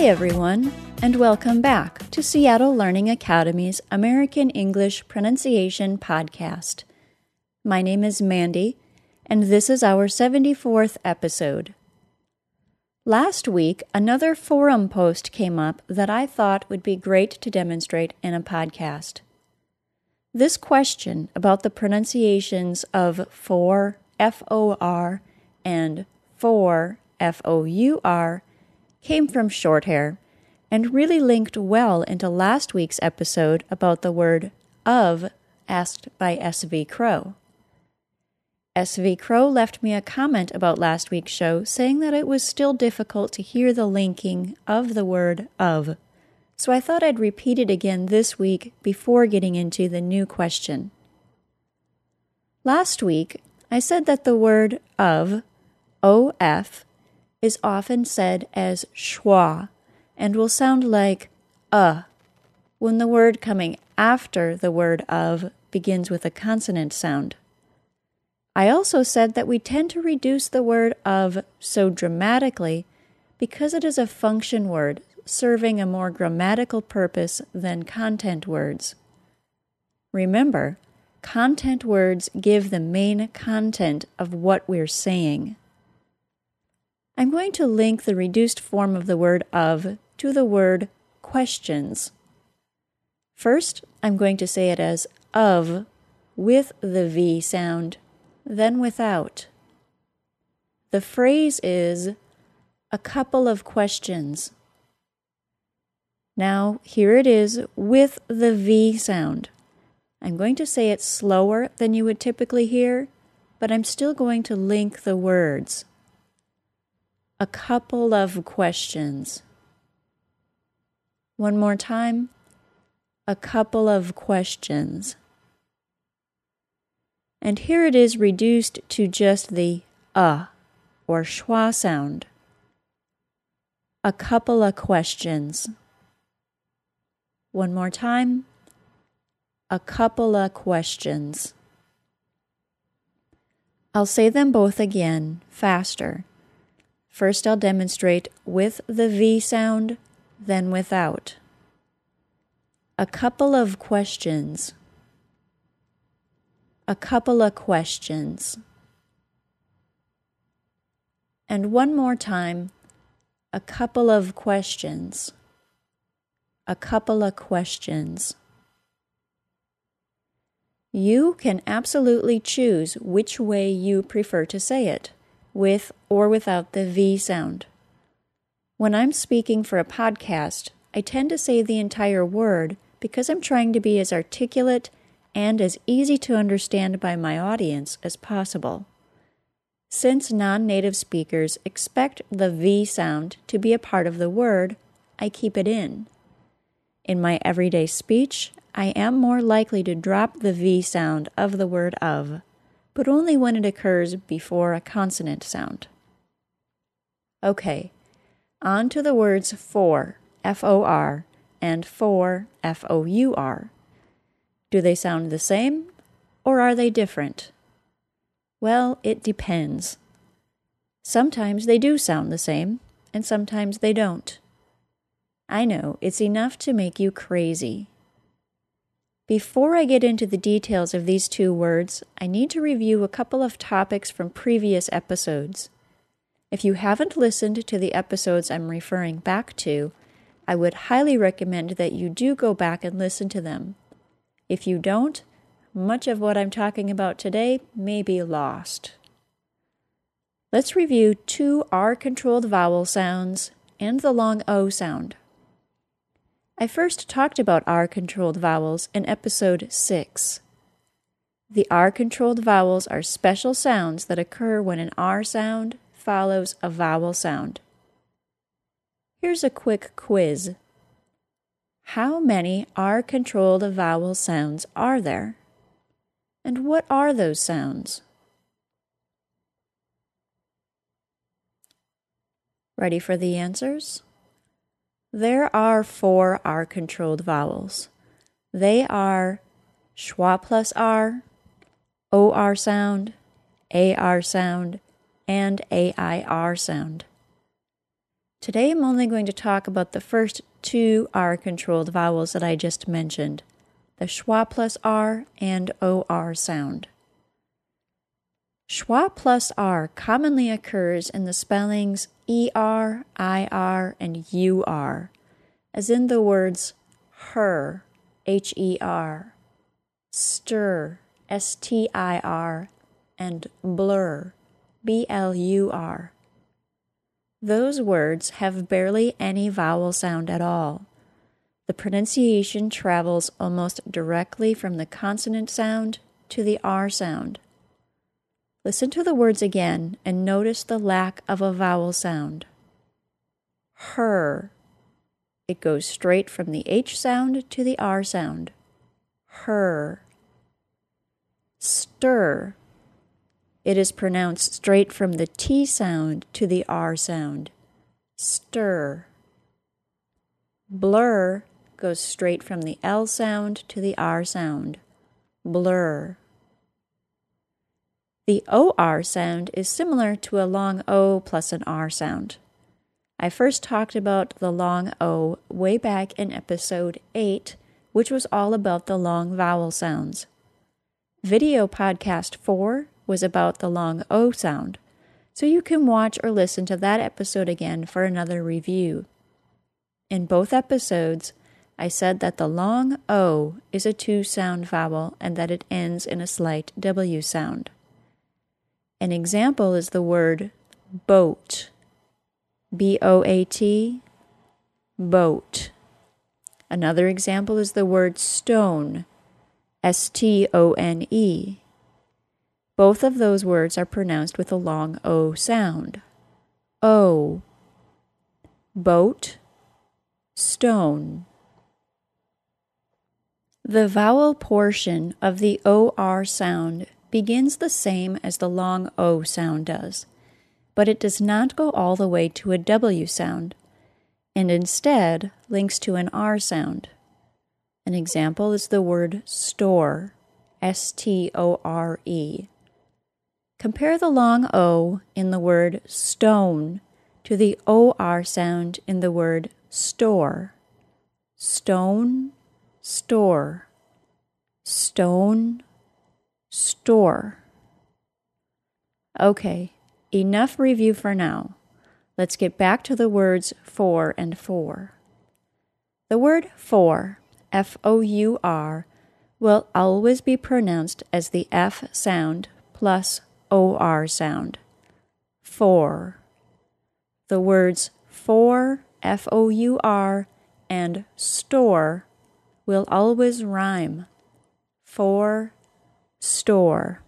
Hi, everyone, and welcome back to Seattle Learning Academy's American English Pronunciation Podcast. My name is Mandy, and this is our 74th episode. Last week, another forum post came up that I thought would be great to demonstrate in a podcast. This question about the pronunciations of for, F O R, and four, F O U R, came from short hair and really linked well into last week's episode about the word of asked by S.V. Crow. S.V. Crow left me a comment about last week's show saying that it was still difficult to hear the linking of the word of so I thought I'd repeat it again this week before getting into the new question. Last week, I said that the word of, OF, is often said as schwa and will sound like uh when the word coming after the word of begins with a consonant sound. I also said that we tend to reduce the word of so dramatically because it is a function word serving a more grammatical purpose than content words. Remember, content words give the main content of what we're saying. I'm going to link the reduced form of the word of to the word questions. First, I'm going to say it as of with the V sound, then without. The phrase is a couple of questions. Now, here it is with the V sound. I'm going to say it slower than you would typically hear, but I'm still going to link the words. A couple of questions. One more time. A couple of questions. And here it is reduced to just the uh or schwa sound. A couple of questions. One more time. A couple of questions. I'll say them both again, faster. First, I'll demonstrate with the V sound, then without. A couple of questions. A couple of questions. And one more time, a couple of questions a couple of questions. You can absolutely choose which way you prefer to say it, with or without the V sound. When I'm speaking for a podcast, I tend to say the entire word because I'm trying to be as articulate and as easy to understand by my audience as possible. Since non native speakers expect the V sound to be a part of the word, I keep it in. In my everyday speech, I am more likely to drop the V sound of the word of, but only when it occurs before a consonant sound. Okay, on to the words for, F O R, and four, F O U R. Do they sound the same, or are they different? Well, it depends. Sometimes they do sound the same, and sometimes they don't. I know, it's enough to make you crazy. Before I get into the details of these two words, I need to review a couple of topics from previous episodes. If you haven't listened to the episodes I'm referring back to, I would highly recommend that you do go back and listen to them. If you don't, much of what I'm talking about today may be lost. Let's review two R controlled vowel sounds and the long O sound. I first talked about R controlled vowels in episode 6. The R controlled vowels are special sounds that occur when an R sound follows a vowel sound. Here's a quick quiz. How many R controlled vowel sounds are there? And what are those sounds? Ready for the answers? There are four R controlled vowels. They are schwa plus R, OR sound, AR sound, and AIR sound. Today I'm only going to talk about the first two R controlled vowels that I just mentioned the schwa plus R and OR sound. Schwa plus R commonly occurs in the spellings ER, IR, and UR, as in the words her, H E R, stir, S T I R, and blur, B L U R. Those words have barely any vowel sound at all. The pronunciation travels almost directly from the consonant sound to the R sound. Listen to the words again and notice the lack of a vowel sound. Her. It goes straight from the H sound to the R sound. Her. Stir. It is pronounced straight from the T sound to the R sound. Stir. Blur goes straight from the L sound to the R sound. Blur. The OR sound is similar to a long O plus an R sound. I first talked about the long O way back in episode 8, which was all about the long vowel sounds. Video podcast 4 was about the long O sound, so you can watch or listen to that episode again for another review. In both episodes, I said that the long O is a two sound vowel and that it ends in a slight W sound. An example is the word boat. B O A T, boat. Another example is the word stone. S T O N E. Both of those words are pronounced with a long O sound. O. Boat, stone. The vowel portion of the OR sound begins the same as the long O sound does, but it does not go all the way to a W sound, and instead links to an R sound. An example is the word store, S T O R E. Compare the long O in the word stone to the OR sound in the word store. Stone, store. Stone, store. Okay, enough review for now. Let's get back to the words for and four. The word four, F O U R, will always be pronounced as the F sound plus OR sound. Four. The words four, F O U R, and store will always rhyme. Four, store.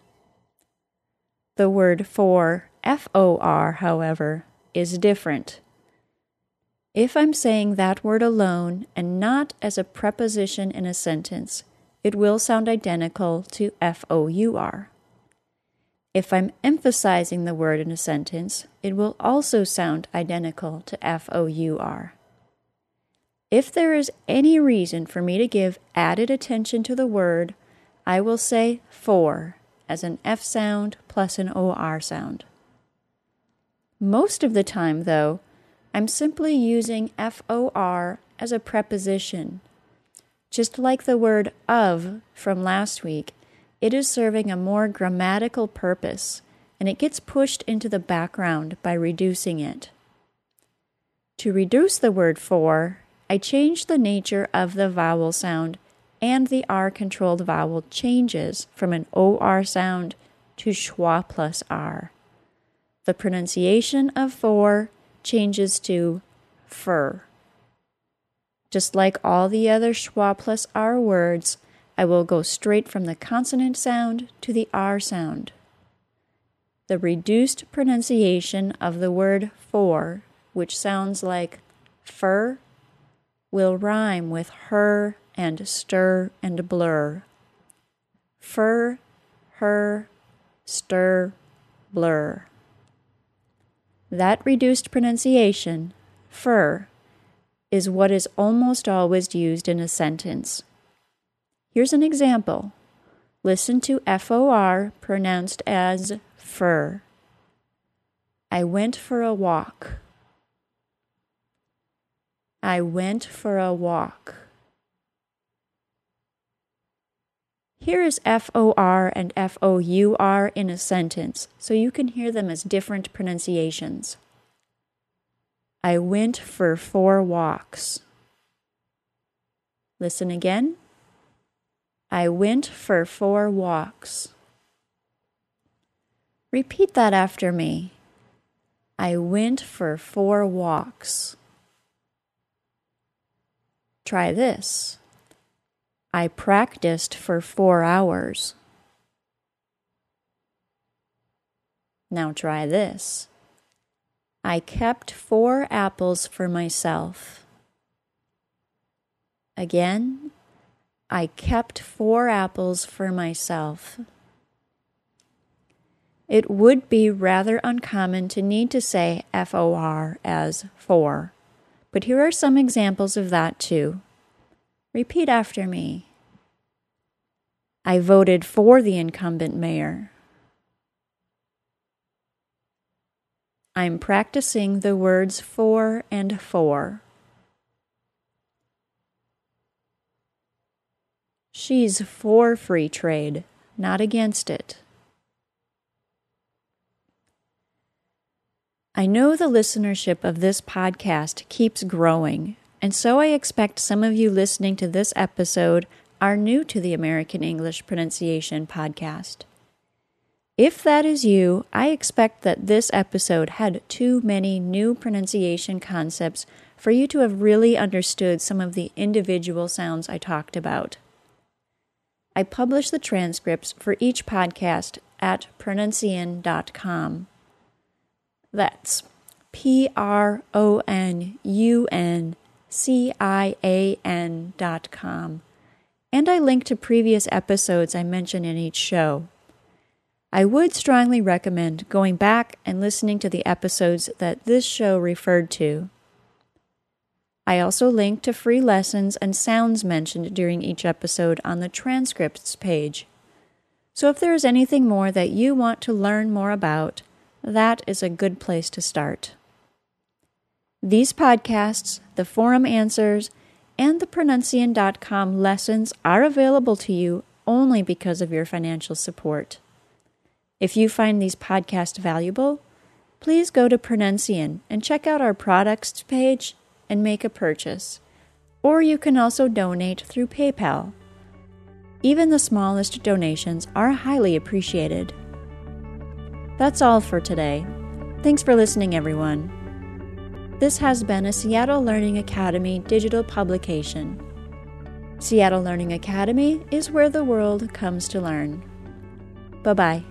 The word for, F O R, however, is different. If I'm saying that word alone and not as a preposition in a sentence, it will sound identical to F O U R. If I'm emphasizing the word in a sentence, it will also sound identical to F O U R. If there is any reason for me to give added attention to the word, I will say for as an F sound plus an OR sound. Most of the time, though, I'm simply using FOR as a preposition. Just like the word of from last week, it is serving a more grammatical purpose, and it gets pushed into the background by reducing it. To reduce the word for, I change the nature of the vowel sound, and the R controlled vowel changes from an OR sound to schwa plus R. The pronunciation of for changes to fur. Just like all the other schwa plus R words, I will go straight from the consonant sound to the R sound. The reduced pronunciation of the word for, which sounds like fur, will rhyme with her and stir and blur. Fur, her, stir, blur. That reduced pronunciation, fur, is what is almost always used in a sentence. Here's an example. Listen to FOR pronounced as fur. I went for a walk. I went for a walk. Here is FOR and FOUR in a sentence, so you can hear them as different pronunciations. I went for four walks. Listen again. I went for four walks. Repeat that after me. I went for four walks. Try this. I practiced for four hours. Now try this. I kept four apples for myself. Again, I kept four apples for myself. It would be rather uncommon to need to say FOR as for, but here are some examples of that too. Repeat after me. I voted for the incumbent mayor. I'm practicing the words for and for. She's for free trade, not against it. I know the listenership of this podcast keeps growing, and so I expect some of you listening to this episode are new to the American English Pronunciation Podcast. If that is you, I expect that this episode had too many new pronunciation concepts for you to have really understood some of the individual sounds I talked about. I publish the transcripts for each podcast at pronuncian.com. That's P R O N U N C I A N dot com. And I link to previous episodes I mention in each show. I would strongly recommend going back and listening to the episodes that this show referred to. I also link to free lessons and sounds mentioned during each episode on the transcripts page. So if there is anything more that you want to learn more about, that is a good place to start. These podcasts, the forum answers, and the pronuncian.com lessons are available to you only because of your financial support. If you find these podcasts valuable, please go to Pronuncian and check out our products page and make a purchase. Or you can also donate through PayPal. Even the smallest donations are highly appreciated. That's all for today. Thanks for listening, everyone. This has been a Seattle Learning Academy digital publication. Seattle Learning Academy is where the world comes to learn. Bye bye.